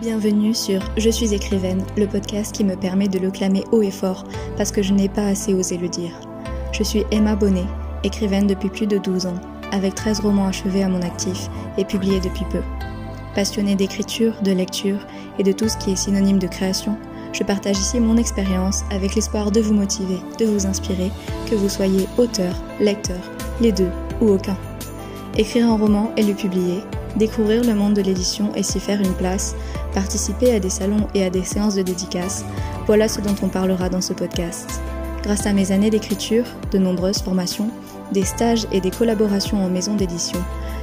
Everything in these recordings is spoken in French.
Bienvenue sur Je suis écrivaine, le podcast qui me permet de le clamer haut et fort parce que je n'ai pas assez osé le dire. Je suis Emma Bonnet, écrivaine depuis plus de 12 ans, avec 13 romans achevés à mon actif et publiés depuis peu. Passionnée d'écriture, de lecture et de tout ce qui est synonyme de création, je partage ici mon expérience avec l'espoir de vous motiver, de vous inspirer, que vous soyez auteur, lecteur, les deux ou aucun. Écrire un roman et le publier, découvrir le monde de l'édition et s'y faire une place, participer à des salons et à des séances de dédicaces, voilà ce dont on parlera dans ce podcast. Grâce à mes années d'écriture, de nombreuses formations, des stages et des collaborations en maison d'édition,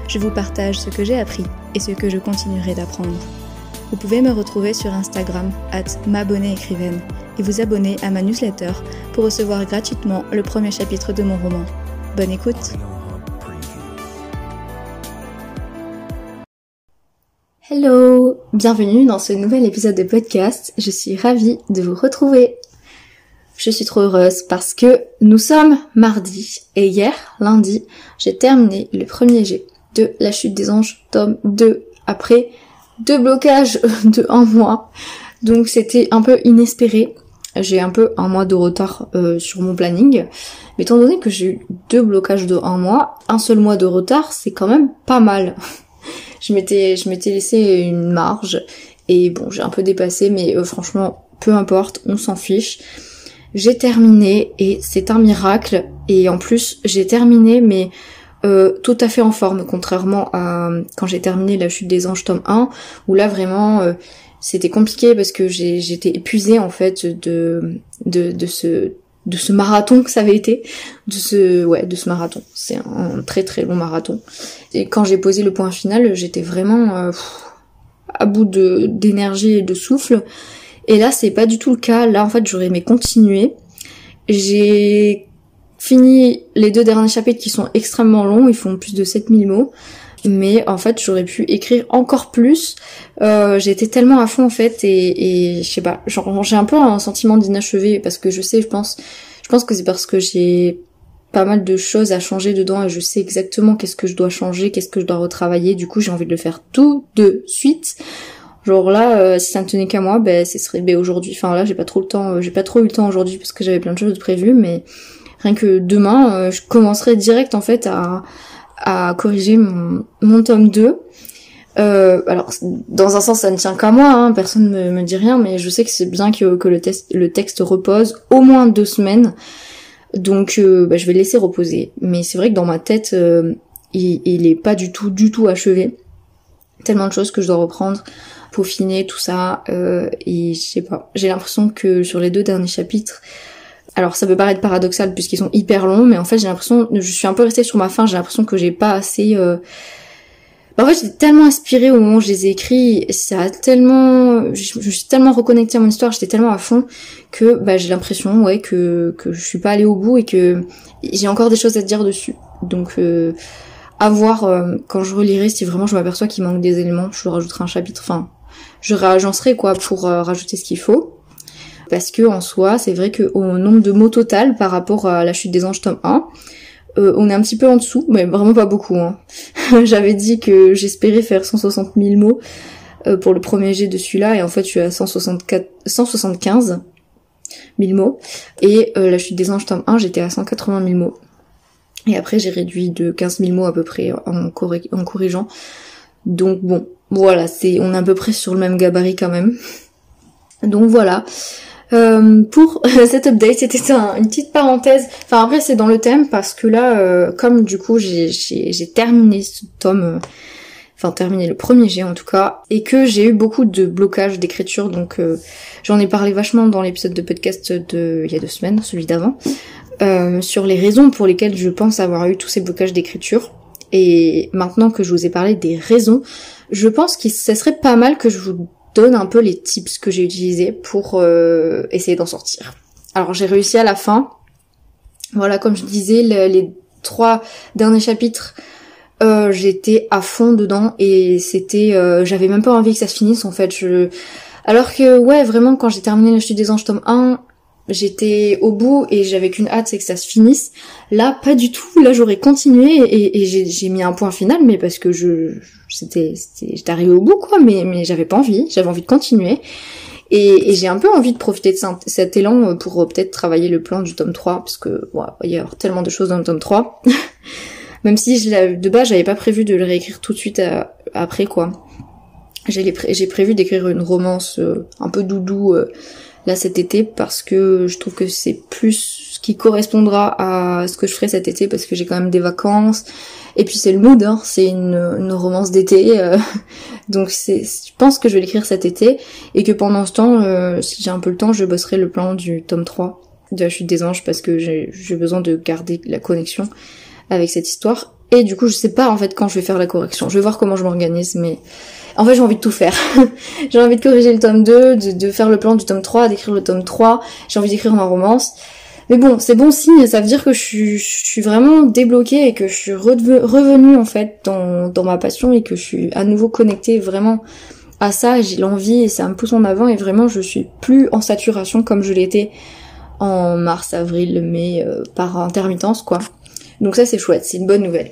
je vous partage ce que j'ai appris et ce que je continuerai d'apprendre. Vous pouvez me retrouver sur Instagram, at écrivaine, et vous abonner à ma newsletter pour recevoir gratuitement le premier chapitre de mon roman. Bonne écoute! Hello, bienvenue dans ce nouvel épisode de podcast. Je suis ravie de vous retrouver. Je suis trop heureuse parce que nous sommes mardi et hier, lundi, j'ai terminé le premier jet de La chute des anges, tome 2, après deux blocages de un mois. Donc c'était un peu inespéré. J'ai un peu un mois de retard euh, sur mon planning. Mais étant donné que j'ai eu deux blocages de un mois, un seul mois de retard, c'est quand même pas mal je m'étais je m'étais laissé une marge et bon j'ai un peu dépassé mais euh, franchement peu importe on s'en fiche. J'ai terminé et c'est un miracle. Et en plus j'ai terminé mais euh, tout à fait en forme contrairement à quand j'ai terminé la chute des anges tome 1 où là vraiment euh, c'était compliqué parce que j'étais épuisée en fait de, de, de ce de ce marathon que ça avait été, de ce ouais, de ce marathon. C'est un, très très long marathon. Et quand j'ai posé le point final, j'étais vraiment euh, à bout de d'énergie et de souffle. Et là, c'est pas du tout le cas. Là, en fait, j'aurais aimé continuer. J'ai fini les deux derniers chapitres qui sont extrêmement longs, ils font plus de 7000 mots mais en fait j'aurais pu écrire encore plus. Euh, J'étais tellement à fond en fait et, et je sais pas, j'ai un peu un sentiment d'inachevé parce que je sais, je pense, je pense que c'est parce que j'ai pas mal de choses à changer dedans et je sais exactement qu'est-ce que je dois changer, qu'est-ce que je dois retravailler. Du coup j'ai envie de le faire tout de suite. Genre là, euh, si ça ne tenait qu'à moi, ben ce serait ben, aujourd'hui. Enfin là, j'ai pas trop le temps, euh, j'ai pas trop eu le temps aujourd'hui parce que j'avais plein de choses prévues, mais rien que demain, euh, je commencerai direct en fait à à corriger mon, tome 2. Euh, alors, dans un sens, ça ne tient qu'à moi, hein, personne ne me, dit rien, mais je sais que c'est bien que, le, texte repose au moins deux semaines. Donc, euh, bah, je vais le laisser reposer. Mais c'est vrai que dans ma tête, euh, il, il est pas du tout, du tout achevé. Tellement de choses que je dois reprendre, peaufiner, tout ça. Et je sais pas, j'ai l'impression que sur les deux derniers chapitres, alors ça peut paraître paradoxal puisqu'ils sont hyper longs, mais en fait j'ai l'impression, je suis un peu restée sur ma fin, j'ai l'impression que j'ai pas assez... Euh... Bah, en fait j'étais tellement inspirée au moment où je les ai écrits, ça a tellement... Je, suis tellement reconnectée à mon histoire, j'étais tellement à fond que bah, j'ai l'impression ouais que, que je suis pas allée au bout et que j'ai encore des choses à dire dessus. Donc euh, à voir euh, quand je relirai si vraiment je m'aperçois qu'il manque des éléments, je rajouterai un chapitre, enfin je réagencerai quoi pour euh, rajouter ce qu'il faut parce que en soi, c'est vrai qu'au nombre de mots total par rapport à la chute des anges tome 1, euh, on est un petit peu en dessous, mais vraiment pas beaucoup. Hein. J'avais dit que j'espérais faire 160 000 mots euh, pour le premier jet de celui-là, et en fait je suis à 164, 175 000 mots. Et euh, la chute des anges tome 1, j'étais à 180 000 mots. Et après j'ai réduit de 15 000 mots à peu près en, en corrigeant. Donc bon, voilà, c'est on est à peu près sur le même gabarit quand même. Donc voilà. Euh, pour cet update, c'était une petite parenthèse. Enfin après c'est dans le thème parce que là, euh, comme du coup j'ai terminé ce tome, euh, enfin terminé le premier G en tout cas, et que j'ai eu beaucoup de blocages d'écriture, donc j'en ai parlé vachement dans l'épisode de podcast de il y a deux semaines, celui d'avant, sur les raisons pour lesquelles je pense avoir eu tous ces blocages d'écriture. Et maintenant que je vous ai parlé des raisons, je pense que ce serait pas mal que je vous donne un peu les tips que j'ai utilisés pour euh, essayer d'en sortir. Alors j'ai réussi à la fin. Voilà, comme je disais, les trois derniers chapitres, euh, j'étais à fond dedans et c'était, euh, j'avais même pas envie que ça se finisse en fait. Alors que ouais, vraiment quand j'ai terminé la chute des anges tome 1, j'étais au bout et j'avais qu'une hâte, c'est que ça se finisse. Là, pas du tout. Là, j'aurais continué et, j'ai mis un point final, mais parce que je, c'était, j'étais arrivée au bout, quoi. Mais, j'avais pas envie. J'avais envie de continuer. Et, j'ai un peu envie de profiter de cet élan pour euh, peut-être travailler le plan du tome 3, parce que il y a tellement de choses dans le tome 3. Même si de base, j'avais pas prévu de le réécrire tout de suite euh, après, quoi. J'ai prévu d'écrire une romance euh, un peu doudou là cet été parce que je trouve que c'est plus ce qui correspondra à ce que je ferai cet été parce que j'ai quand même des vacances. Et puis c'est le mood hein, c'est une, une, romance d'été euh, donc c'est je pense que je vais l'écrire cet été. Et que pendant ce temps euh, si j'ai un peu le temps je bosserai le plan du tome 3 de la chute des anges parce que j'ai besoin de garder la connexion avec cette histoire. Et du coup je sais pas en fait quand je vais faire la correction. Je vais voir comment je m'organise mais en fait, j'ai envie de tout faire. j'ai envie de corriger le tome 2, de, faire le plan du tome 3, d'écrire le tome 3. J'ai envie d'écrire ma romance. Mais bon, c'est bon signe, ça veut dire que je suis, vraiment débloquée et que je suis revenue en fait dans, dans ma passion et que je suis à nouveau connectée vraiment à ça, j'ai l'envie et ça me pousse en avant et vraiment je suis plus en saturation comme je l'étais en mars, avril, mai euh, par intermittence quoi. Donc ça c'est chouette, c'est une bonne nouvelle.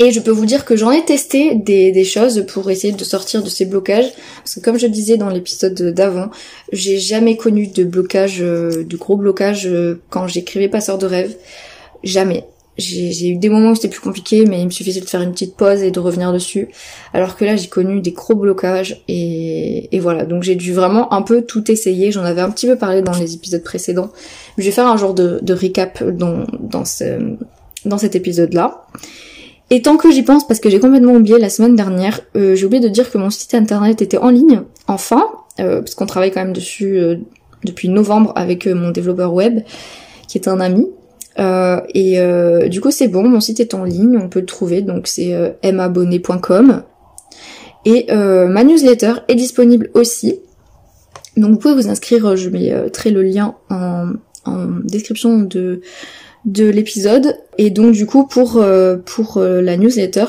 Et je peux vous dire que j'en ai testé des, des, choses pour essayer de sortir de ces blocages. Parce que comme je disais dans l'épisode d'avant, j'ai jamais connu de blocage, euh, de gros blocage euh, quand j'écrivais Passeur de rêve. Jamais. J'ai eu des moments où c'était plus compliqué, mais il me suffisait de faire une petite pause et de revenir dessus. Alors que là, j'ai connu des gros blocages et, et voilà. Donc j'ai dû vraiment un peu tout essayer. J'en avais un petit peu parlé dans les épisodes précédents. Je vais faire un genre de, de recap dans, dans, ce, dans cet épisode-là. Et tant que j'y pense, parce que j'ai complètement oublié la semaine dernière, euh, j'ai oublié de dire que mon site internet était en ligne, enfin, euh, parce qu'on travaille quand même dessus euh, depuis novembre avec mon développeur web, qui est un ami. et du coup c'est bon, mon site est en ligne, on peut le trouver, donc c'est mabonné.com. Et ma newsletter est disponible aussi. Donc vous pouvez vous inscrire, je mettrai le lien en, en description de de l'épisode. Et donc du coup pour, euh, pour euh, la newsletter,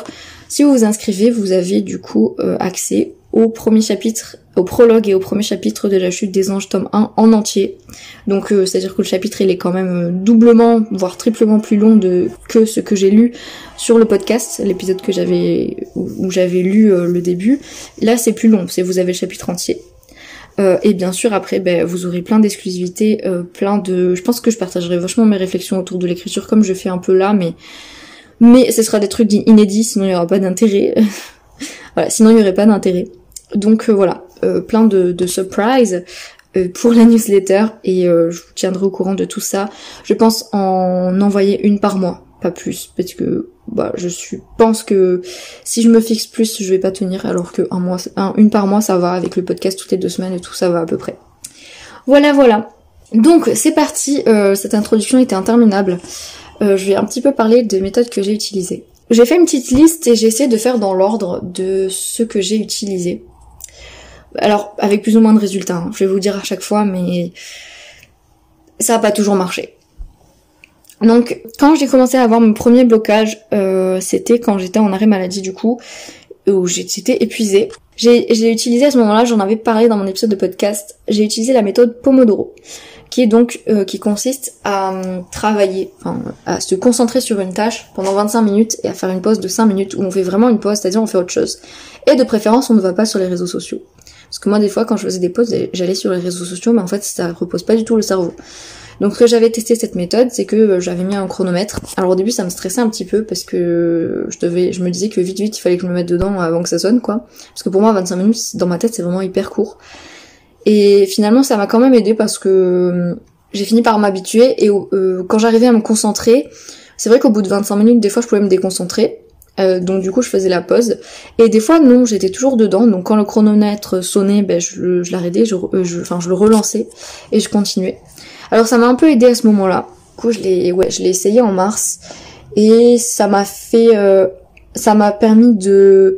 si vous vous inscrivez, vous avez du coup euh, accès au premier chapitre, au prologue et au premier chapitre de la chute des anges tome 1 en entier. Donc c'est-à-dire que le chapitre il est quand même doublement, voire triplement plus long de que ce que j'ai lu sur le podcast, l'épisode que j'avais où, j'avais lu le début. Là c'est plus long, c'est vous avez le chapitre entier. Euh, et bien sûr après ben, vous aurez plein d'exclusivités, euh, plein de. Je pense que je partagerai vachement mes réflexions autour de l'écriture comme je fais un peu là, mais mais ce sera des trucs inédits, sinon il n'y aura pas d'intérêt. voilà, sinon il n'y aurait pas d'intérêt. Donc euh, voilà, plein de, de surprises pour la newsletter et je vous tiendrai au courant de tout ça. Je pense en envoyer une par mois, pas plus, parce que bah, je suis, pense que si je me fixe plus, je vais pas tenir, alors que un mois, une par mois, ça va, avec le podcast toutes les deux semaines et tout, ça va à peu près. Voilà, voilà. Donc, c'est parti, euh, cette introduction était interminable. Euh, je vais un petit peu parler des méthodes que j'ai utilisées. J'ai fait une petite liste et j'ai essayé de faire dans l'ordre de ce que j'ai utilisé. Alors, avec plus ou moins de résultats, hein. je vais vous dire à chaque fois, mais ça a pas toujours marché. Donc quand j'ai commencé à avoir mon premier blocage, euh, c'était quand j'étais en arrêt maladie du coup, où j'étais épuisée. J'ai utilisé à ce moment-là, j'en avais parlé dans mon épisode de podcast, j'ai utilisé la méthode Pomodoro, qui est donc euh, qui consiste à euh, travailler, enfin, à se concentrer sur une tâche pendant 25 minutes et à faire une pause de 5 minutes où on fait vraiment une pause, c'est-à-dire on fait autre chose. Et de préférence, on ne va pas sur les réseaux sociaux. Parce que moi, des fois, quand je faisais des pauses, j'allais sur les réseaux sociaux, mais en fait, ça repose pas du tout le cerveau. Donc ce que j'avais testé cette méthode, c'est que euh, j'avais mis un chronomètre. Alors au début ça me stressait un petit peu parce que je devais, je me disais que vite vite il fallait que je me mette dedans avant que ça sonne quoi. Parce que pour moi 25 minutes dans ma tête c'est vraiment hyper court. Et finalement ça m'a quand même aidé parce que euh, j'ai fini par m'habituer et euh, quand j'arrivais à me concentrer, c'est vrai qu'au bout de 25 minutes des fois je pouvais me déconcentrer. donc du coup je faisais la pause et des fois non j'étais toujours dedans donc quand le chronomètre sonnait ben je, l'arrêtais je, je le relançais et je continuais alors ça m'a un peu aidé à ce moment-là. Du coup, je l'ai, ouais, je l'ai essayé en mars et ça m'a fait, euh, ça m'a permis de,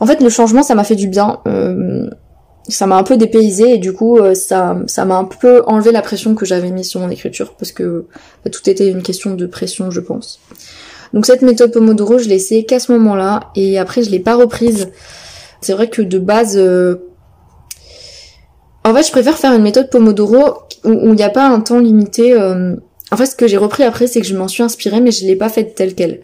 en fait, le changement, ça m'a fait du bien. Euh, ça m'a un peu dépaysé et du coup, euh, ça, m'a un peu enlevé la pression que j'avais mise sur mon écriture parce que bah, tout était une question de pression, je pense. Donc cette méthode Pomodoro, je l'ai essayé qu'à ce moment-là et après, je l'ai pas reprise. C'est vrai que de base En fait, je préfère faire une méthode Pomodoro où il n'y a pas un temps limité. euh, En fait, ce que j'ai repris après, c'est que je m'en suis inspirée, mais je l'ai pas faite telle quelle.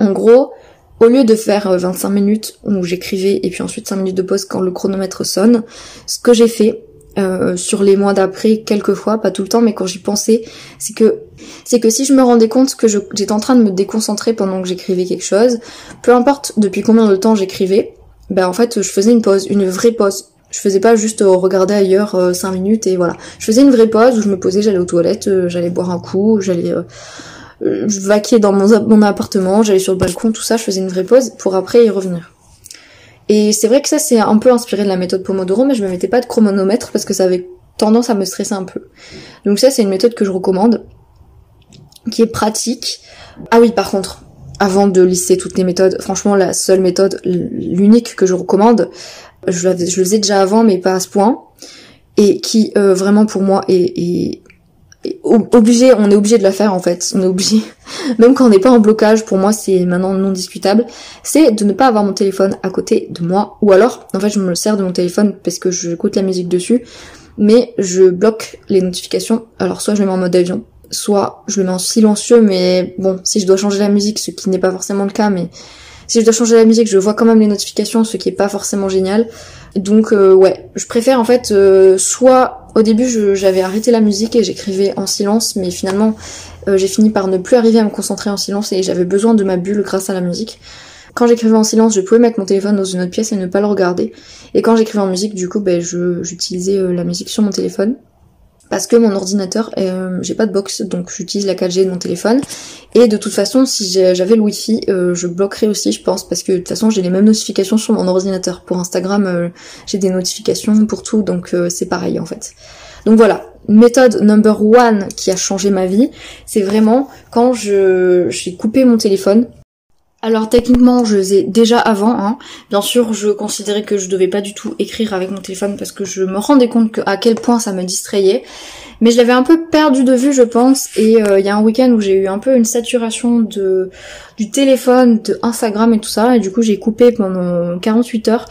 En gros, au lieu de faire euh, 25 minutes où j'écrivais et puis ensuite 5 minutes de pause quand le chronomètre sonne, ce que j'ai fait euh, sur les mois d'après, quelques fois, pas tout le temps, mais quand j'y pensais, c'est que c'est que si je me rendais compte que j'étais en train de me déconcentrer pendant que j'écrivais quelque chose, peu importe depuis combien de temps j'écrivais, ben en fait je faisais une pause, une vraie pause. Je faisais pas juste euh, regarder ailleurs 5 minutes et voilà. Je faisais une vraie pause où je me posais, j'allais aux toilettes, euh, j'allais boire un coup, j'allais euh, euh, je vaquais dans mon, mon appartement, j'allais sur le balcon, tout ça, je faisais une vraie pause pour après y revenir. Et c'est vrai que ça c'est un peu inspiré de la méthode Pomodoro, mais je me mettais pas de chronomètre parce que ça avait tendance à me stresser un peu. Donc ça c'est une méthode que je recommande, qui est pratique. Ah oui par contre, avant de lister toutes les méthodes, franchement la seule méthode, l'unique que je recommande, je, le faisais déjà avant mais pas à ce point, et qui euh, vraiment pour moi est, est- est ob- obligé, on est obligé de la faire en fait, on est obligé, même quand on n'est pas en blocage, pour moi c'est maintenant non discutable, c'est de ne pas avoir mon téléphone à côté de moi, ou alors en fait je me sers de mon téléphone parce que j'écoute la musique dessus, mais je bloque les notifications, alors soit je le mets en mode avion, soit je le mets en silencieux, mais bon, si je dois changer la musique, ce qui n'est pas forcément le cas, mais si je dois changer la musique, je vois quand même les notifications, ce qui est pas forcément génial. Donc euh, ouais, je préfère en fait euh, soit au début j'avais arrêté la musique et j'écrivais en silence, mais finalement euh, j'ai fini par ne plus arriver à me concentrer en silence et j'avais besoin de ma bulle grâce à la musique. Quand j'écrivais en silence, je pouvais mettre mon téléphone dans une autre pièce et ne pas le regarder. Et quand j'écrivais en musique, du coup, ben, j'utilisais la musique sur mon téléphone. Parce que mon ordinateur, euh, j'ai pas de box, donc j'utilise la 4G de mon téléphone. Et de toute façon, si j'avais le Wi-Fi, euh, je bloquerais aussi, je pense, parce que de toute façon, j'ai les mêmes notifications sur mon ordinateur. Pour Instagram, euh, j'ai des notifications pour tout, donc euh, c'est pareil en fait. Donc voilà, méthode number one qui a changé ma vie, c'est vraiment quand je j'ai coupé mon téléphone. Alors techniquement, je le faisais déjà avant. Hein. Bien sûr, je considérais que je devais pas du tout écrire avec mon téléphone parce que je me rendais compte à quel point ça me distrayait. Mais je l'avais un peu perdu de vue, je pense. Et euh, il y a un week-end où j'ai eu un peu une saturation de du téléphone, de Instagram et tout ça. Et du coup, j'ai coupé pendant 48 heures.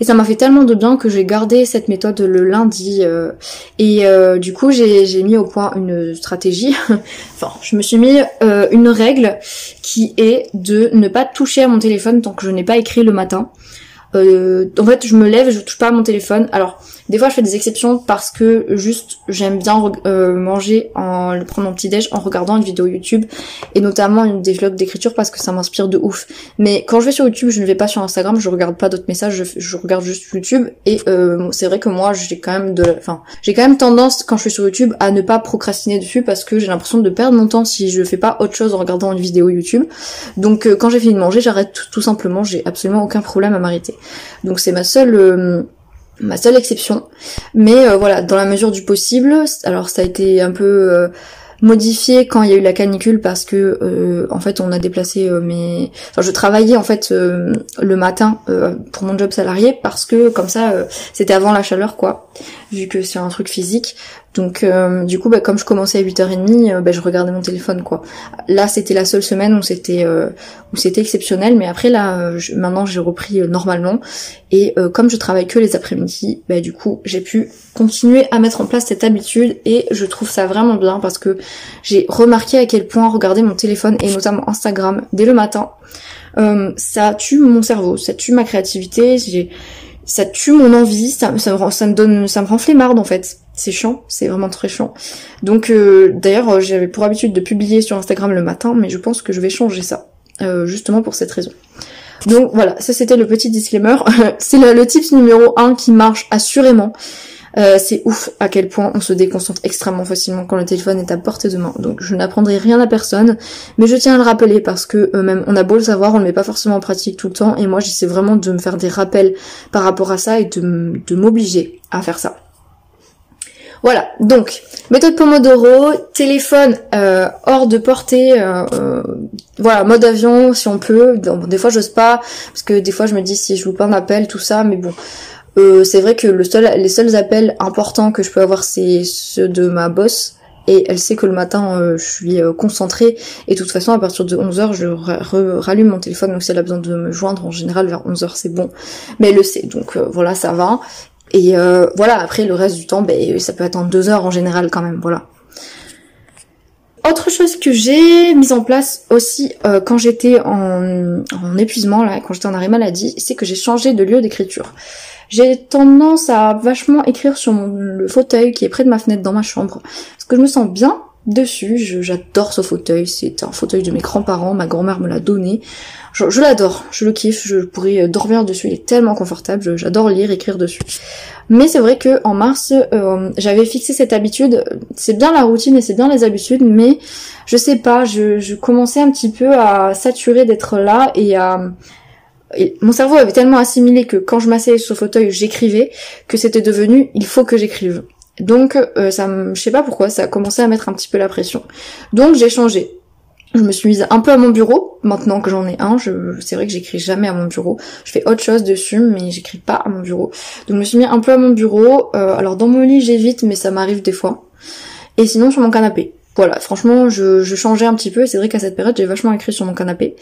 Et ça m'a fait tellement de bien que j'ai gardé cette méthode le lundi. euh, et euh, du coup, j'ai mis au point une stratégie. enfin, je me suis mis une règle qui est de ne pas toucher à mon téléphone tant que je n'ai pas écrit le matin. Euh, en fait, je me lève, je touche pas à mon téléphone. Alors, des fois, je fais des exceptions parce que juste j'aime bien euh, manger en prendre mon petit déj en regardant une vidéo YouTube et notamment une des vlogs d'écriture parce que ça m'inspire de ouf. Mais quand je vais sur YouTube, je ne vais pas sur Instagram, je regarde pas d'autres messages, je, je regarde juste YouTube et euh, c'est vrai que moi, j'ai quand même de, enfin, j'ai quand même tendance quand je suis sur YouTube à ne pas procrastiner dessus parce que j'ai l'impression de perdre mon temps si je fais pas autre chose en regardant une vidéo YouTube. Donc euh, quand j'ai fini de manger, j'arrête tout simplement, j'ai absolument aucun problème à m'arrêter. Donc c'est ma seule euh, exception. Mais euh, voilà, dans la mesure du possible, alors ça a été un peu euh, modifié quand il y a eu la canicule parce que en fait on a déplacé mes enfin je travaillais en fait le matin pour mon job salarié parce que comme ça c'était avant la chaleur quoi vu que c'est un truc physique donc euh, du coup bah, comme je commençais à 8h30 euh, bah, je regardais mon téléphone quoi là c'était la seule semaine où c'était euh, où c'était exceptionnel mais après là euh, je- maintenant j'ai repris euh, normalement et comme je travaille que les après-midi bah du coup j'ai pu continuer à mettre en place cette habitude et je trouve ça vraiment bien parce que j'ai remarqué à quel point regarder mon téléphone et notamment Instagram dès le matin ça tue mon cerveau ça tue ma créativité j'ai ça tue mon envie, ça, ça, me rend- ça me donne, ça me en fait. C'est chiant, c'est vraiment très chiant. Donc euh, d'ailleurs euh, j'avais pour habitude de publier sur Instagram le matin, mais je pense que je vais changer ça, euh, justement pour cette raison. Donc voilà, ça c'était le petit disclaimer. c'est le, le tips numéro 1 qui marche assurément. C'est ouf à quel point on se déconcentre extrêmement facilement quand le téléphone est à portée de main. Donc je n'apprendrai rien à personne, mais je tiens à le rappeler parce que même on a beau le savoir, on le met pas forcément en pratique tout le temps. Et moi j'essaie vraiment de me faire des rappels par rapport à ça et de m'obliger à faire ça. Voilà, donc méthode Pomodoro, téléphone euh, hors de portée, euh, euh, voilà mode avion si on peut. Des fois j'ose pas parce que des fois je me dis si je loupe un appel tout ça, mais bon. C'est vrai que le seul, les seuls appels importants que je peux avoir, c'est ceux de ma boss. Et elle sait que le matin, je suis concentrée. Et de toute façon, à partir de 11h, je rallume mon téléphone. Donc si elle a besoin de me joindre, en général, vers 11h, c'est bon. Mais elle le sait. Donc voilà, ça va. Et euh, voilà, après le reste du temps, ben, ça peut en deux heures en général quand même, voilà. Autre chose que j'ai mise en place aussi euh, quand j'étais en, en, épuisement, là, quand j'étais en arrêt maladie, c'est que j'ai changé de lieu d'écriture. J'ai tendance à vachement écrire sur le fauteuil qui est près de ma fenêtre dans ma chambre, parce que je me sens bien dessus. J'adore ce fauteuil, c'est un fauteuil de mes grands-parents, ma grand-mère me l'a donné. Je, l'adore, je le kiffe, je pourrais dormir dessus, il est tellement confortable, j'adore lire, écrire dessus. Mais c'est vrai que en mars, euh, j'avais fixé cette habitude. C'est bien la routine et c'est bien les habitudes, mais je sais pas, je, je commençais un petit peu à saturer d'être là et à mon cerveau avait tellement assimilé que quand je m'asseyais sur le fauteuil, j'écrivais, que c'était devenu il faut que j'écrive. Donc euh, ça, je sais pas pourquoi, ça a commencé à mettre un petit peu la pression. Donc j'ai changé. Je me suis mise un peu à mon bureau, maintenant que j'en ai un, je, c'est vrai que j'écris jamais à mon bureau. Je fais autre chose dessus, mais j'écris pas à mon bureau. Donc je me suis mis un peu à mon bureau. Euh, alors dans mon lit j'évite, mais ça m'arrive des fois. Et sinon sur mon canapé. Voilà, franchement, je, changeais un petit peu. C'est vrai qu'à cette période, j'ai vachement écrit sur mon canapé.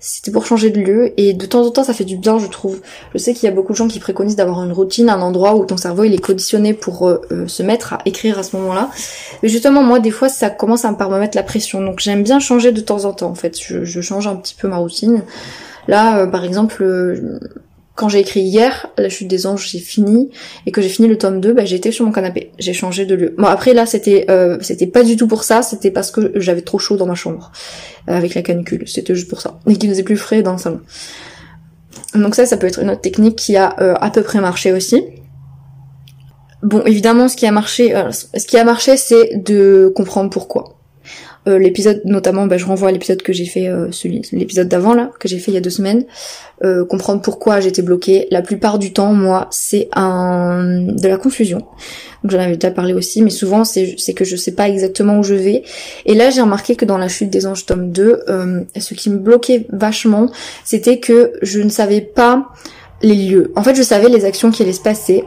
C'était pour changer de lieu. Et de temps en temps, ça fait du bien, je trouve. Je sais qu'il y a beaucoup de gens qui préconisent d'avoir une routine, un endroit où ton cerveau, il est conditionné pour euh, euh, se mettre à écrire à ce moment-là. Mais justement, moi, des fois, ça commence à me mettre la pression. Donc, j'aime bien changer de temps en temps, en fait. Je, je change un petit peu ma routine. Là, euh, par exemple, quand j'ai écrit hier, La chute des anges, j'ai fini, et que j'ai fini le tome 2, bah, j'étais sur mon canapé. J'ai changé de lieu. Bon, après, là, c'était euh, c'était pas du tout pour ça, c'était parce que j'avais trop chaud dans ma chambre, euh, avec la canicule. C'était juste pour ça. Et qu'il faisait plus frais dans le salon. Donc ça, ça peut être une autre technique qui a euh, à peu près marché aussi. Bon, évidemment, ce qui a marché, ce qui a marché, c'est de comprendre pourquoi. Euh, l'épisode notamment bah, je renvoie à l'épisode que j'ai fait euh, l'épisode d'avant là que j'ai fait il y a deux semaines. Euh, comprendre pourquoi j'étais bloquée. La plupart du temps moi c'est un de la confusion. Donc j'en avais déjà parlé aussi mais souvent c'est c'est que je sais pas exactement où je vais. Et là j'ai remarqué que dans la chute des anges tome 2 ce qui me bloquait vachement c'était que je ne savais pas les lieux. En fait, je savais les actions qui allaient se passer,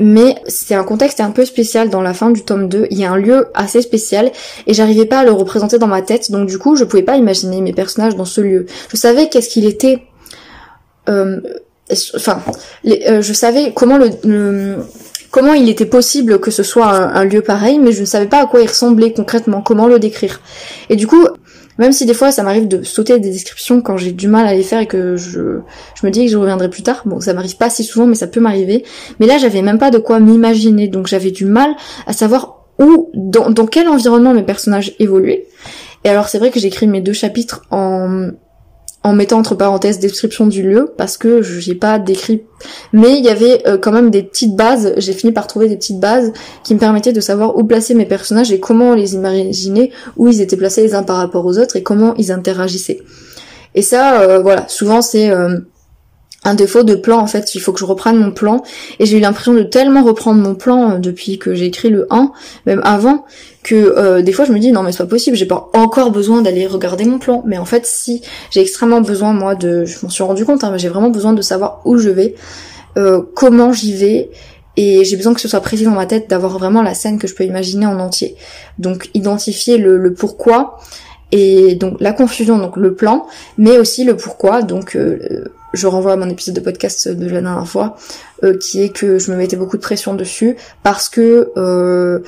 mais c'est un contexte un peu spécial dans la fin du tome 2. Il y a un lieu assez spécial et j'arrivais pas à le représenter dans ma tête, donc du coup, je pouvais pas imaginer mes personnages dans ce lieu. Je savais qu'est-ce qu'il était. Euh, enfin, euh, je savais comment le, comment il était possible que ce soit un, un, lieu pareil, mais je ne savais pas à quoi il ressemblait concrètement, comment le décrire. Et du coup, même si des fois ça m'arrive de sauter des descriptions quand j'ai du mal à les faire et que je, je me dis que je reviendrai plus tard. Bon, ça m'arrive pas si souvent, mais ça peut m'arriver. Mais là, j'avais même pas de quoi m'imaginer, donc j'avais du mal à savoir où, dans, dans quel environnement mes personnages évoluaient. Et alors c'est vrai que j'écris mes deux chapitres en en mettant entre parenthèses description du lieu parce que j'ai pas décrit. Mais il y avait euh, quand même des petites bases. J'ai fini par trouver des petites bases qui me permettaient de savoir où placer mes personnages et comment les imaginer où ils étaient placés les uns par rapport aux autres et comment ils interagissaient. Et ça euh, voilà. Souvent c'est euh, un défaut de plan en fait, il faut que je reprenne mon plan. Et j'ai eu l'impression de tellement reprendre mon plan depuis que j'ai écrit le 1, même avant, que euh, des fois je me dis non mais c'est pas possible, j'ai pas encore besoin d'aller regarder mon plan, mais en fait si, j'ai extrêmement besoin moi de, je m'en suis rendu compte, hein, mais j'ai vraiment besoin de savoir où je vais, euh, comment j'y vais, et j'ai besoin que ce soit précis dans ma tête, d'avoir vraiment la scène que je peux imaginer en entier. Donc identifier le, pourquoi, et donc la confusion, donc le plan, mais aussi le pourquoi, donc euh, je renvoie à mon épisode de podcast de la dernière fois, euh, qui est que je me mettais beaucoup de pression dessus parce que euh,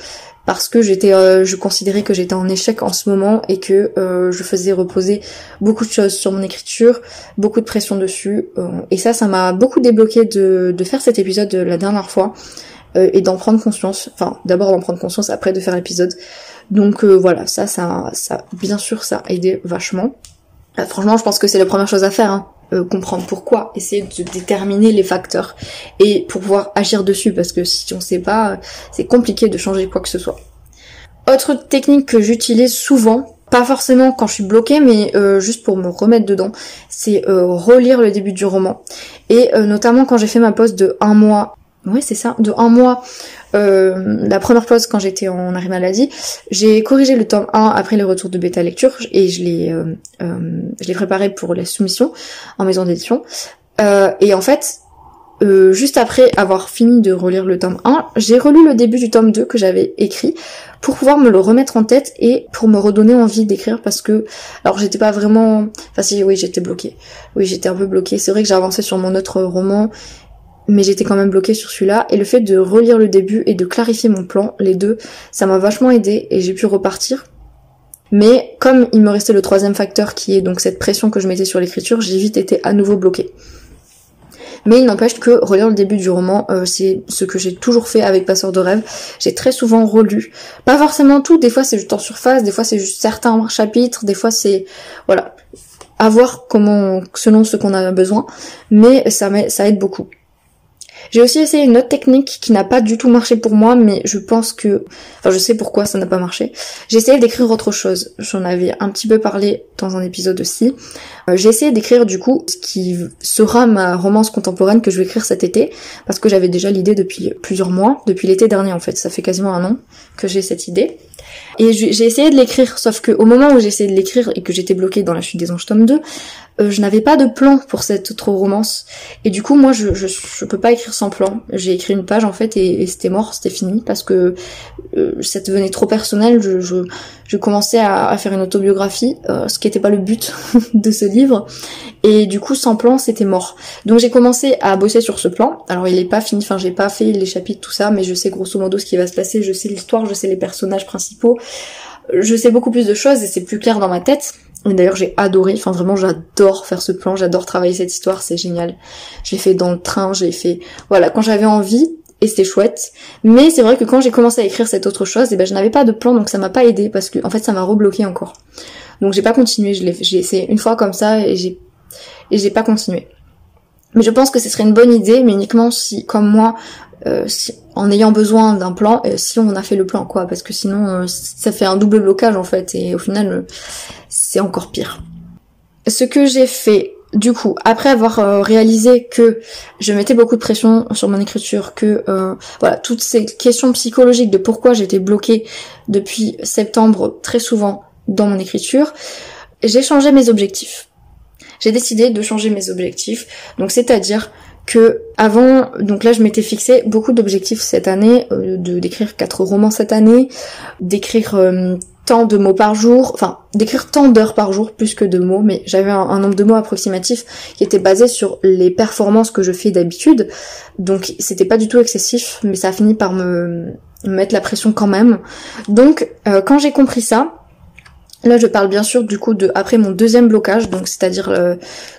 parce que j'étais, euh, je considérais que j'étais en échec en ce moment et que je faisais reposer beaucoup de choses sur mon écriture, beaucoup de pression dessus, et ça, ça m'a beaucoup débloqué de, faire cet épisode de la dernière fois et d'en prendre conscience. Enfin, d'abord d'en prendre conscience, après de faire l'épisode. Donc voilà, ça, ça, ça, bien sûr, ça a aidé vachement. franchement, je pense que c'est la première chose à faire. Hein. Euh, comprendre pourquoi, essayer de déterminer les facteurs et pouvoir agir dessus parce que si on sait pas, c'est compliqué de changer quoi que ce soit. Autre technique que j'utilise souvent, pas forcément quand je suis bloquée, mais euh, juste pour me remettre dedans, c'est euh, relire le début du roman. Et notamment quand j'ai fait ma pause de un mois oui c'est ça, de un mois, euh, la première pause quand j'étais en arrêt maladie, j'ai corrigé le tome 1 après le retour de bêta lecture et je l'ai euh, euh, je l'ai préparé pour la soumission en maison d'édition. et en fait, juste après avoir fini de relire le tome 1, j'ai relu le début du tome 2 que j'avais écrit pour pouvoir me le remettre en tête et pour me redonner envie d'écrire parce que alors j'étais pas vraiment enfin si oui j'étais bloquée oui j'étais un peu bloquée c'est vrai que j'ai avancé sur mon autre roman mais j'étais quand même bloquée sur celui-là. Et le fait de relire le début et de clarifier mon plan, les deux, ça m'a vachement aidé et j'ai pu repartir. Mais comme il me restait le troisième facteur qui est donc cette pression que je mettais sur l'écriture, j'ai vite été à nouveau bloquée. Mais il n'empêche que relire le début du roman, euh, c'est ce que j'ai toujours fait avec Passeur de rêve. J'ai très souvent relu. Pas forcément tout, des fois c'est juste en surface, des fois c'est juste certains chapitres, des fois c'est... Voilà. À voir comment, selon ce qu'on a besoin. Mais ça, ça aide beaucoup. J'ai aussi essayé une autre technique qui n'a pas du tout marché pour moi, mais je pense que, enfin je sais pourquoi ça n'a pas marché. J'ai essayé d'écrire autre chose. J'en avais un petit peu parlé dans un épisode aussi. Euh, j'ai essayé d'écrire du coup ce qui sera ma romance contemporaine que je vais écrire cet été, parce que j'avais déjà l'idée depuis plusieurs mois, depuis l'été dernier en fait. Ça fait quasiment un an que j'ai cette idée. Et j'ai essayé de l'écrire, sauf que au moment où j'ai essayé de l'écrire et que j'étais bloquée dans la chute des anges tome 2, euh, je n'avais pas de plan pour cette autre romance. Et du coup, moi, je, je, je peux pas écrire sans plan. J'ai écrit une page en fait et, c'était mort, c'était fini parce que euh, ça devenait trop personnel. Je, commençais à, faire une autobiographie, euh, ce qui n'était pas le but de ce livre. Et du coup, sans plan, c'était mort. Donc j'ai commencé à bosser sur ce plan. Alors il est pas fini, enfin j'ai pas fait les chapitres, tout ça, mais je sais grosso modo ce qui va se passer. Je sais l'histoire, je sais les personnages principaux. Je sais beaucoup plus de choses et c'est plus clair dans ma tête. Et d'ailleurs j'ai adoré, enfin vraiment j'adore faire ce plan, j'adore travailler cette histoire, c'est génial. J'ai fait dans le train, j'ai fait voilà, quand j'avais envie et c'était chouette. Mais c'est vrai que quand j'ai commencé à écrire cette autre chose, eh ben je n'avais pas de plan donc ça m'a pas aidé parce que en fait ça m'a rebloqué encore. Donc j'ai pas continué, je l'ai j'ai essayé une fois comme ça et j'ai et j'ai pas continué. Mais je pense que ce serait une bonne idée, mais uniquement si, comme moi, euh, en ayant besoin d'un plan, euh, si on a fait le plan, quoi, parce que sinon, euh, ça fait un double blocage en fait, et au final, c'est encore pire. Ce que j'ai fait, du coup, après avoir réalisé que je mettais beaucoup de pression sur mon écriture, que voilà, toutes ces questions psychologiques de pourquoi j'étais bloquée depuis septembre très souvent dans mon écriture, j'ai changé mes objectifs. J'ai décidé de changer mes objectifs, donc c'est-à-dire que avant, donc là je m'étais fixé beaucoup d'objectifs cette année, euh, de d'écrire quatre romans cette année, d'écrire euh, tant de mots par jour, enfin d'écrire tant d'heures par jour plus que de mots, mais j'avais un, nombre de mots approximatif qui était basé sur les performances que je fais d'habitude, donc c'était pas du tout excessif, mais ça a fini par me, mettre la pression quand même. Donc euh, quand j'ai compris ça, Là, je parle bien sûr du coup de après mon deuxième blocage, donc c'est-à-dire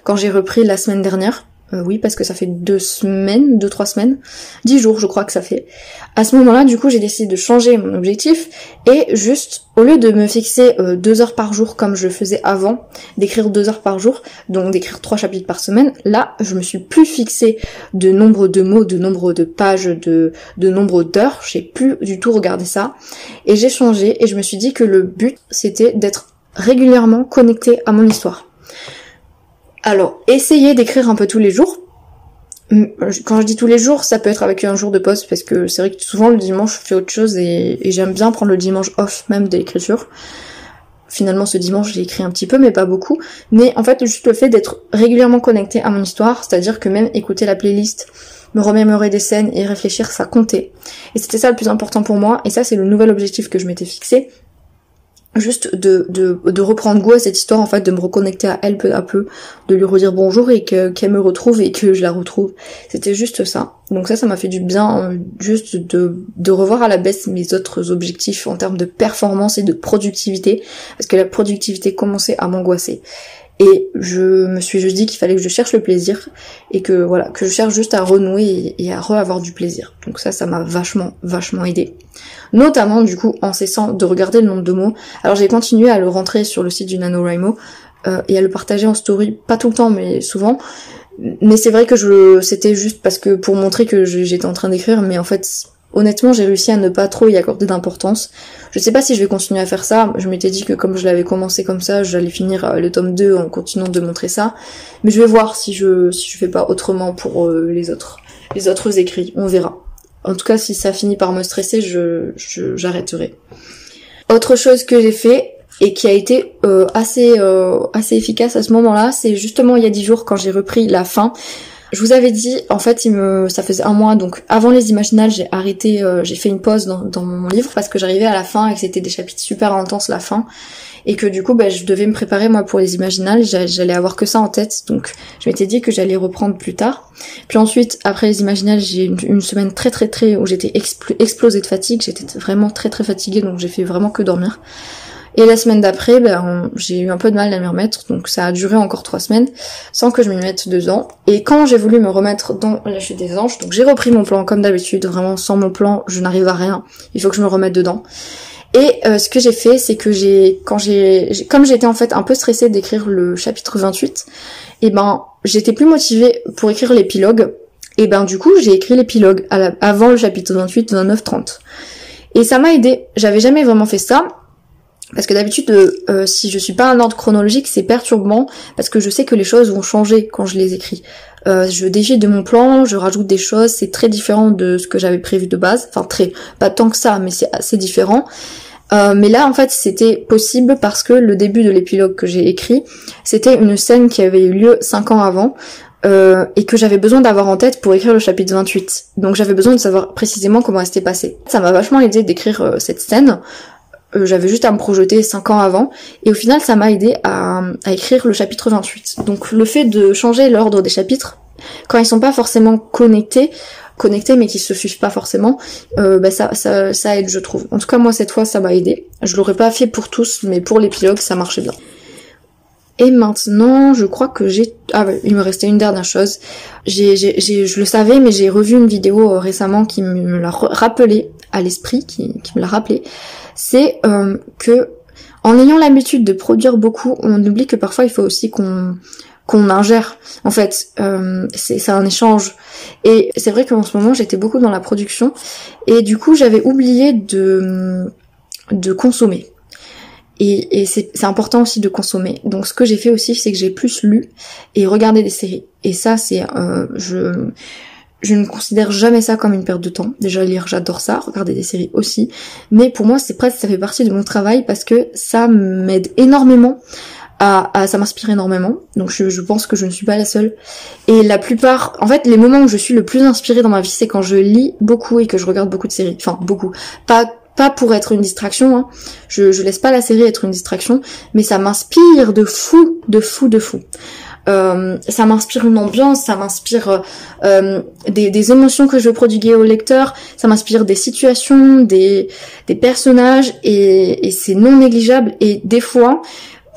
quand j'ai repris la semaine dernière. Euh, oui, parce que ça fait deux semaines, deux, trois semaines, dix jours je crois que ça fait. À ce moment-là, du coup, j'ai décidé de changer mon objectif et juste, au lieu de me fixer euh, deux heures par jour comme je faisais avant, d'écrire deux heures par jour, donc d'écrire trois chapitres par semaine, là, je me suis plus fixé de nombre de mots, de nombre de pages, de, de nombre d'heures, j'ai plus du tout regardé ça, et j'ai changé et je me suis dit que le but, c'était d'être régulièrement connecté à mon histoire. Alors, essayez d'écrire un peu tous les jours. Quand je dis tous les jours, ça peut être avec un jour de pause parce que c'est vrai que souvent le dimanche je fais autre chose et, j'aime bien prendre le dimanche off même de l'écriture. Finalement ce dimanche j'ai écrit un petit peu mais pas beaucoup. Mais en fait juste le fait d'être régulièrement connecté à mon histoire, c'est-à-dire que même écouter la playlist, me remémorer des scènes et réfléchir, ça comptait. Et c'était ça le plus important pour moi et ça c'est le nouvel objectif que je m'étais fixé, juste de, de, reprendre goût à cette histoire en fait de me reconnecter à elle peu à peu de lui redire bonjour et que qu'elle me retrouve et que je la retrouve. C'était juste ça. Donc ça ça m'a fait du bien euh, juste de, de revoir à la baisse mes autres objectifs en termes de performance et de productivité parce que la productivité commençait à m'angoisser et je me suis juste dit qu'il fallait que je cherche le plaisir et que voilà, que je cherche juste à renouer et, à re-avoir du plaisir. Donc ça, ça m'a vachement, vachement aidé. Notamment du coup en cessant de regarder le nombre de mots. Alors j'ai continué à le rentrer sur le site du NaNoWriMo euh, et à le partager en story, pas tout le temps mais souvent. Mais c'est vrai que je c'était juste parce que pour montrer que j'étais en train d'écrire, mais en fait honnêtement, j'ai réussi à ne pas trop y accorder d'importance. Je sais pas si je vais continuer à faire ça. Je m'étais dit que comme je l'avais commencé comme ça, j'allais finir euh, le tome 2 en continuant de montrer ça. Mais je vais voir si je si je fais pas autrement pour euh, les autres les autres écrits. On verra. En tout cas, si ça finit par me stresser, je j'arrêterai. Autre chose que j'ai fait et qui a été euh, assez assez efficace à ce moment-là, c'est justement il y a dix jours quand j'ai repris la fin. Je vous avais dit, en fait, ça faisait un mois, donc avant les imaginales, j'ai arrêté, euh, j'ai fait une pause dans, mon livre parce que j'arrivais à la fin et que c'était des chapitres super intenses la fin. et que du coup bah, je devais me préparer moi pour les imaginales, j'allais avoir que ça en tête, donc je m'étais dit que j'allais reprendre plus tard. Puis ensuite, après les imaginales, j'ai une, une, semaine très très très où j'étais explosée de fatigue, j'étais vraiment très très fatiguée, donc j'ai fait vraiment que dormir. Et la semaine d'après, ben, j'ai eu un peu de mal à m'y remettre, donc ça a duré encore trois semaines sans que je m'y mette dedans. Et quand j'ai voulu me remettre dans la chute des anges, donc j'ai repris mon plan comme d'habitude, vraiment sans mon plan, je n'arrive à rien. Il faut que je me remette dedans. Et euh, ce que j'ai fait, c'est que j'ai, quand j'ai, comme j'étais en fait un peu stressée d'écrire le chapitre 28, et ben j'étais plus motivée pour écrire l'épilogue. Et ben du coup j'ai écrit l'épilogue avant le chapitre 28, 29, 30. Et ça m'a aidé. J'avais jamais vraiment fait ça. Parce que d'habitude, euh, euh, si je suis pas un ordre chronologique, c'est perturbant parce que je sais que les choses vont changer quand je les écris. Euh, je dévie de mon plan, je rajoute des choses, c'est très différent de ce que j'avais prévu de base. Enfin très, pas tant que ça, mais c'est assez différent. Euh, mais là, en fait, c'était possible parce que le début de l'épilogue que j'ai écrit, c'était une scène qui avait eu lieu cinq ans avant. Euh, et que j'avais besoin d'avoir en tête pour écrire le chapitre 28. Donc j'avais besoin de savoir précisément comment elle s'était passée. Ça m'a vachement aidé d'écrire cette scène, euh, j'avais juste à me projeter 5 ans avant et au final ça m'a aidé à, écrire le chapitre 28. Donc le fait de changer l'ordre des chapitres quand ils sont pas forcément connectés, connectés mais qui se suivent pas forcément, euh, bah ça, ça, aide je trouve. En tout cas moi cette fois ça m'a aidé. Je l'aurais pas fait pour tous mais pour l'épilogue ça marchait bien. Et maintenant, je crois que j'ai... Ah il me restait une dernière chose. J'ai, je le savais, mais j'ai revu une vidéo euh, récemment qui me l'a rappelé à l'esprit, qui, qui me l'a rappelé c'est euh, que en ayant l'habitude de produire beaucoup, on oublie que parfois il faut aussi qu'on qu'on ingère. En fait, euh, c'est un échange. Et c'est vrai qu'en ce moment, j'étais beaucoup dans la production. Et du coup, j'avais oublié de, de consommer. Et, et c'est important aussi de consommer. Donc ce que j'ai fait aussi, c'est que j'ai plus lu et regardé des séries. Et ça, c'est... Euh, je je ne considère jamais ça comme une perte de temps. Déjà lire, j'adore ça, regarder des séries aussi. Mais pour moi, c'est presque, ça fait partie de mon travail parce que ça m'aide énormément à, ça m'inspire énormément. Donc je, pense que je ne suis pas la seule. Et la plupart, en fait, les moments où je suis le plus inspirée dans ma vie, c'est quand je lis beaucoup et que je regarde beaucoup de séries. Enfin, beaucoup. Pas pas pour être une distraction, hein. je, je laisse pas la série être une distraction, mais ça m'inspire de fou, de fou, de fou. Euh, ça m'inspire une ambiance, ça m'inspire euh, des, émotions que je veux prodiguer au lecteur, ça m'inspire des situations, des, des personnages, et, et c'est non négligeable. Et des fois,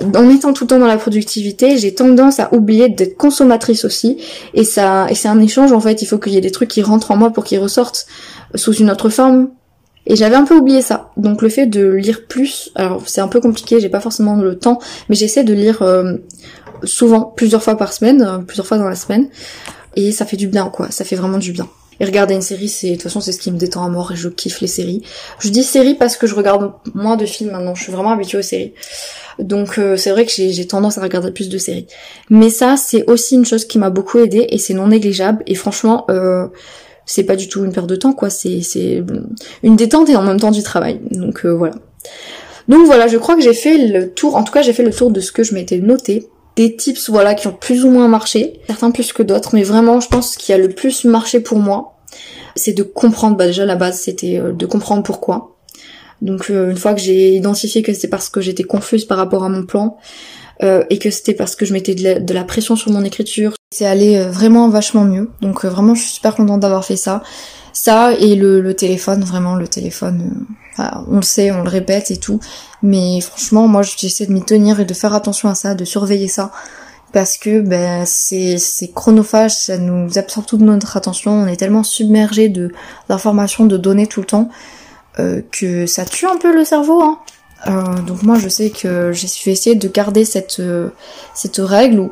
en étant tout le temps dans la productivité, j'ai tendance à oublier d'être consommatrice aussi, et ça, et c'est un échange en fait. Il faut qu'il y ait des trucs qui rentrent en moi pour qu'ils ressortent sous une autre forme. Et j'avais un peu oublié ça. Donc le fait de lire plus, alors c'est un peu compliqué, j'ai pas forcément le temps, mais j'essaie de lire euh, souvent, plusieurs fois par semaine, euh, plusieurs fois dans la semaine. Et ça fait du bien, quoi. Ça fait vraiment du bien. Et regarder une série, c'est de toute façon c'est ce qui me détend à mort et je kiffe les séries. Je dis séries parce que je regarde moins de films maintenant. Je suis vraiment habituée aux séries. Donc euh, c'est vrai que j'ai tendance à regarder plus de séries. Mais ça, c'est aussi une chose qui m'a beaucoup aidée et c'est non négligeable. Et franchement, euh, c'est pas du tout une perte de temps, quoi. C'est une détente et en même temps du travail. Donc euh, voilà. Donc voilà, je crois que j'ai fait le tour. En tout cas, j'ai fait le tour de ce que je m'étais noté des tips voilà qui ont plus ou moins marché, certains plus que d'autres, mais vraiment je pense qu'il y a le plus marché pour moi, c'est de comprendre, bah déjà la base c'était euh, de comprendre pourquoi. Donc euh, une fois que j'ai identifié que c'était parce que j'étais confuse par rapport à mon plan euh, et que c'était parce que je mettais de la, pression sur mon écriture, c'est allé vraiment vachement mieux. Donc vraiment je suis super contente d'avoir fait ça. Ça et le, téléphone, vraiment le téléphone, on le sait, on le répète et tout, mais franchement, moi j'essaie de m'y tenir et de faire attention à ça, de surveiller ça, parce que ben c'est chronophage, ça nous absorbe toute notre attention, on est tellement submergé de d'informations, de données tout le temps, euh, que ça tue un peu le cerveau. Hein. Euh, donc moi je sais que je vais essayer de garder cette euh, cette règle où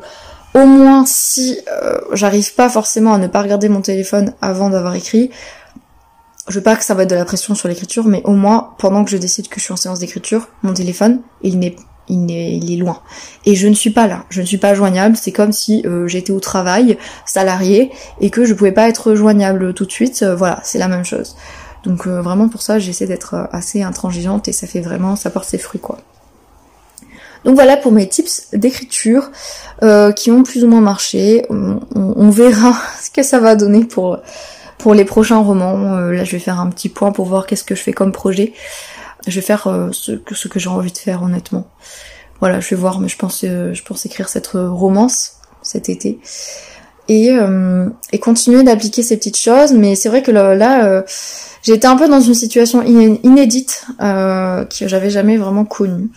au moins si j'arrive pas forcément à ne pas regarder mon téléphone avant d'avoir écrit, je veux pas que ça va être de la pression sur l'écriture, mais au moins, pendant que je décide que je suis en séance d'écriture, mon téléphone, il n'est il est, il est loin. Et je ne suis pas là, je ne suis pas joignable, c'est comme si euh, j'étais au travail, salarié, et que je pouvais pas être joignable tout de suite, euh, voilà, c'est la même chose. Donc euh, vraiment pour ça, j'essaie d'être assez intransigeante et ça fait vraiment, ça porte ses fruits quoi. Donc voilà pour mes tips d'écriture qui ont plus ou moins marché. On, verra ce que ça va donner pour pour les prochains romans, euh, là je vais faire un petit point pour voir qu'est-ce que je fais comme projet. Je vais faire ce que, ce que j'ai envie de faire honnêtement. Voilà, je vais voir, mais je pense, je pense écrire cette romance cet été et, et continuer d'appliquer ces petites choses. Mais c'est vrai que là, j'ai été un peu dans une situation inédite euh, que j'avais jamais vraiment connue.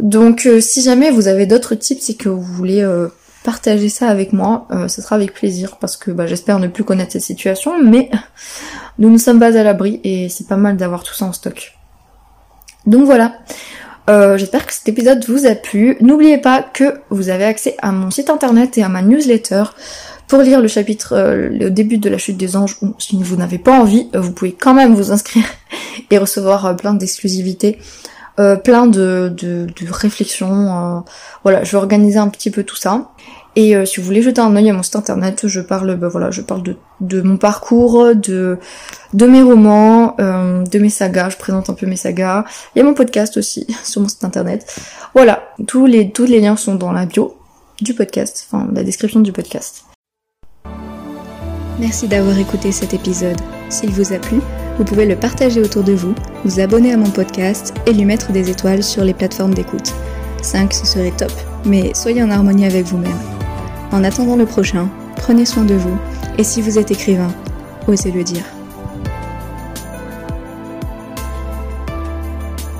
Donc euh, si jamais vous avez d'autres tips et que vous voulez euh, partager ça avec moi, euh, ce sera avec plaisir parce que bah, j'espère ne plus connaître cette situation, mais nous ne sommes pas à l'abri et c'est pas mal d'avoir tout ça en stock. Donc voilà. J'espère que cet épisode vous a plu. N'oubliez pas que vous avez accès à mon site internet et à ma newsletter pour lire le chapitre, euh, le début de la chute des anges, ou si vous n'avez pas envie, euh, vous pouvez quand même vous inscrire et recevoir euh, plein d'exclusivités, plein de, de, de réflexions. voilà, je vais organiser un petit peu tout ça. Et si vous voulez jeter un œil à mon site internet, je parle, bah voilà, je parle de, de mon parcours, de de mes romans, de mes sagas. Je présente un peu mes sagas. Il y a mon podcast aussi sur mon site internet. Voilà, tous les tous les liens sont dans la bio du podcast, enfin la description du podcast. Merci d'avoir écouté cet épisode. S'il vous a plu, vous pouvez le partager autour de vous, vous abonner à mon podcast et lui mettre des étoiles sur les plateformes d'écoute. 5 ce serait top, mais soyez en harmonie avec vous-même. En attendant le prochain, prenez soin de vous et si vous êtes écrivain, osez le dire.